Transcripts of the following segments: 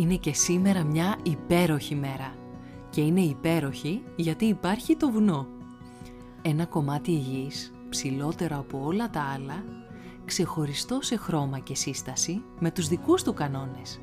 Είναι και σήμερα μια υπέροχη μέρα. Και είναι υπέροχη γιατί υπάρχει το βουνό. Ένα κομμάτι γης, ψηλότερο από όλα τα άλλα, ξεχωριστό σε χρώμα και σύσταση, με τους δικούς του κανόνες.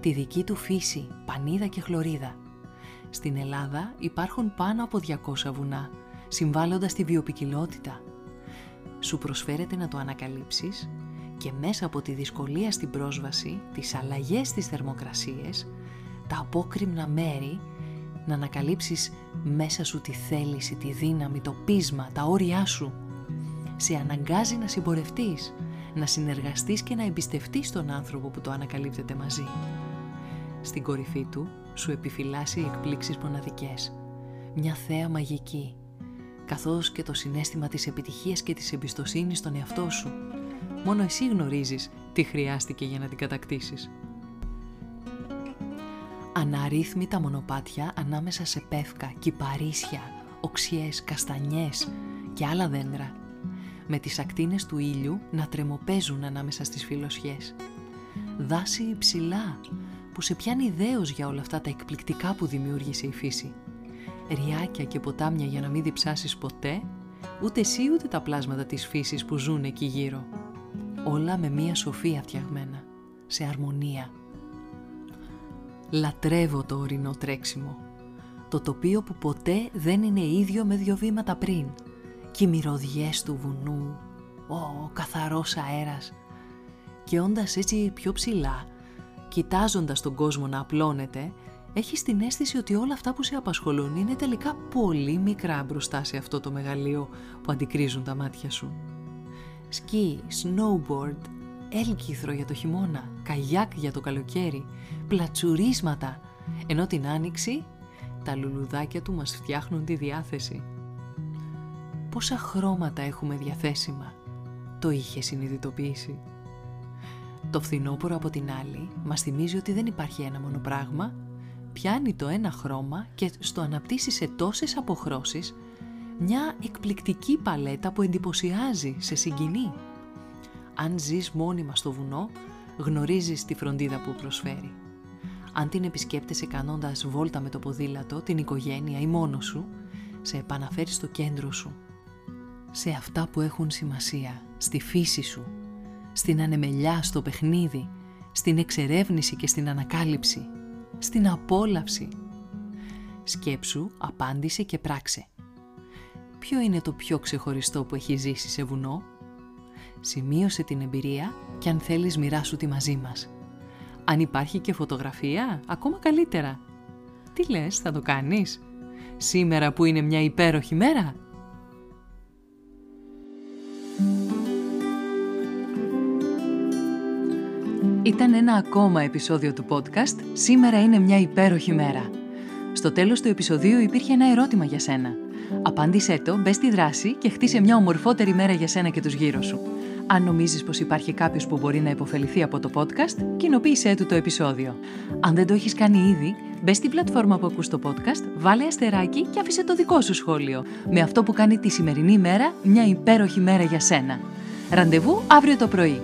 Τη δική του φύση, πανίδα και χλωρίδα. Στην Ελλάδα υπάρχουν πάνω από 200 βουνά, συμβάλλοντας τη βιοπικιλότητα. Σου προσφέρεται να το ανακαλύψεις; Και μέσα από τη δυσκολία στην πρόσβαση, τις αλλαγές στις θερμοκρασίες, τα απόκριμνα μέρη, να ανακαλύψεις μέσα σου τη θέληση, τη δύναμη, το πείσμα, τα όρια σου. Σε αναγκάζει να συμπορευτείς, να συνεργαστείς και να εμπιστευτείς τον άνθρωπο που το ανακαλύπτεται μαζί. Στην κορυφή του σου επιφυλάσσει εκπλήξεις μοναδικές. Μια θέα μαγική, καθώς και το συνέστημα της επιτυχίας και της εμπιστοσύνης στον εαυτό σου Μόνο εσύ γνωρίζεις τι χρειάστηκε για να την κατακτήσεις. Αναρρύθμιτα μονοπάτια ανάμεσα σε πεύκα, κυπαρίσια, οξιές, καστανιές και άλλα δέντρα, με τις ακτίνες του ήλιου να τρεμοπέζουν ανάμεσα στις φιλοσιές. Δάση υψηλά, που σε πιάνει ιδέως για όλα αυτά τα εκπληκτικά που δημιούργησε η φύση. Ριάκια και ποτάμια για να μην διψάσεις ποτέ, ούτε εσύ ούτε τα πλάσματα της φύσης που ζουν εκεί γύρω όλα με μία σοφία φτιαγμένα, σε αρμονία. Λατρεύω το ορεινό τρέξιμο, το τοπίο που ποτέ δεν είναι ίδιο με δύο βήματα πριν. Και οι μυρωδιές του βουνού, ο καθαρός αέρας. Και όντας έτσι πιο ψηλά, κοιτάζοντας τον κόσμο να απλώνεται, έχεις την αίσθηση ότι όλα αυτά που σε απασχολούν είναι τελικά πολύ μικρά μπροστά σε αυτό το μεγαλείο που αντικρίζουν τα μάτια σου σκι, snowboard, έλκυθρο για το χειμώνα, καγιάκ για το καλοκαίρι, πλατσουρίσματα, ενώ την άνοιξη τα λουλουδάκια του μας φτιάχνουν τη διάθεση. Πόσα χρώματα έχουμε διαθέσιμα, το είχε συνειδητοποιήσει. Το φθινόπωρο από την άλλη μας θυμίζει ότι δεν υπάρχει ένα μόνο πράγμα, πιάνει το ένα χρώμα και στο αναπτύσσει σε τόσες αποχρώσεις μια εκπληκτική παλέτα που εντυπωσιάζει, σε συγκινεί. Αν ζεις μόνιμα στο βουνό, γνωρίζεις τη φροντίδα που προσφέρει. Αν την επισκέπτεσαι κανώντας βόλτα με το ποδήλατο, την οικογένεια ή μόνος σου, σε επαναφέρει στο κέντρο σου. Σε αυτά που έχουν σημασία, στη φύση σου, στην ανεμελιά, στο παιχνίδι, στην εξερεύνηση και στην ανακάλυψη, στην απόλαυση. Σκέψου, απάντησε και πράξε ποιο είναι το πιο ξεχωριστό που έχει ζήσει σε βουνό; Σημείωσε την εμπειρία και αν θέλεις μοιράσου τη μαζί μας. Αν υπάρχει και φωτογραφία, ακόμα καλύτερα. Τι λες, θα το κάνεις; Σήμερα που είναι μια υπέροχη μέρα; Ήταν ένα ακόμα επεισόδιο του podcast «Σήμερα είναι μια υπέροχη μέρα». Στο τέλος του επεισοδίου υπήρχε ένα ερώτημα για σένα – Απάντησέ το, μπες στη δράση και χτίσε μια ομορφότερη μέρα για σένα και τους γύρω σου. Αν νομίζεις πως υπάρχει κάποιος που μπορεί να υποφεληθεί από το podcast, κοινοποίησέ του το επεισόδιο. Αν δεν το έχεις κάνει ήδη, μπες στην πλατφόρμα που ακούς το podcast, βάλε αστεράκι και άφησε το δικό σου σχόλιο. Με αυτό που κάνει τη σημερινή μέρα μια υπέροχη μέρα για σένα. Ραντεβού αύριο το πρωί.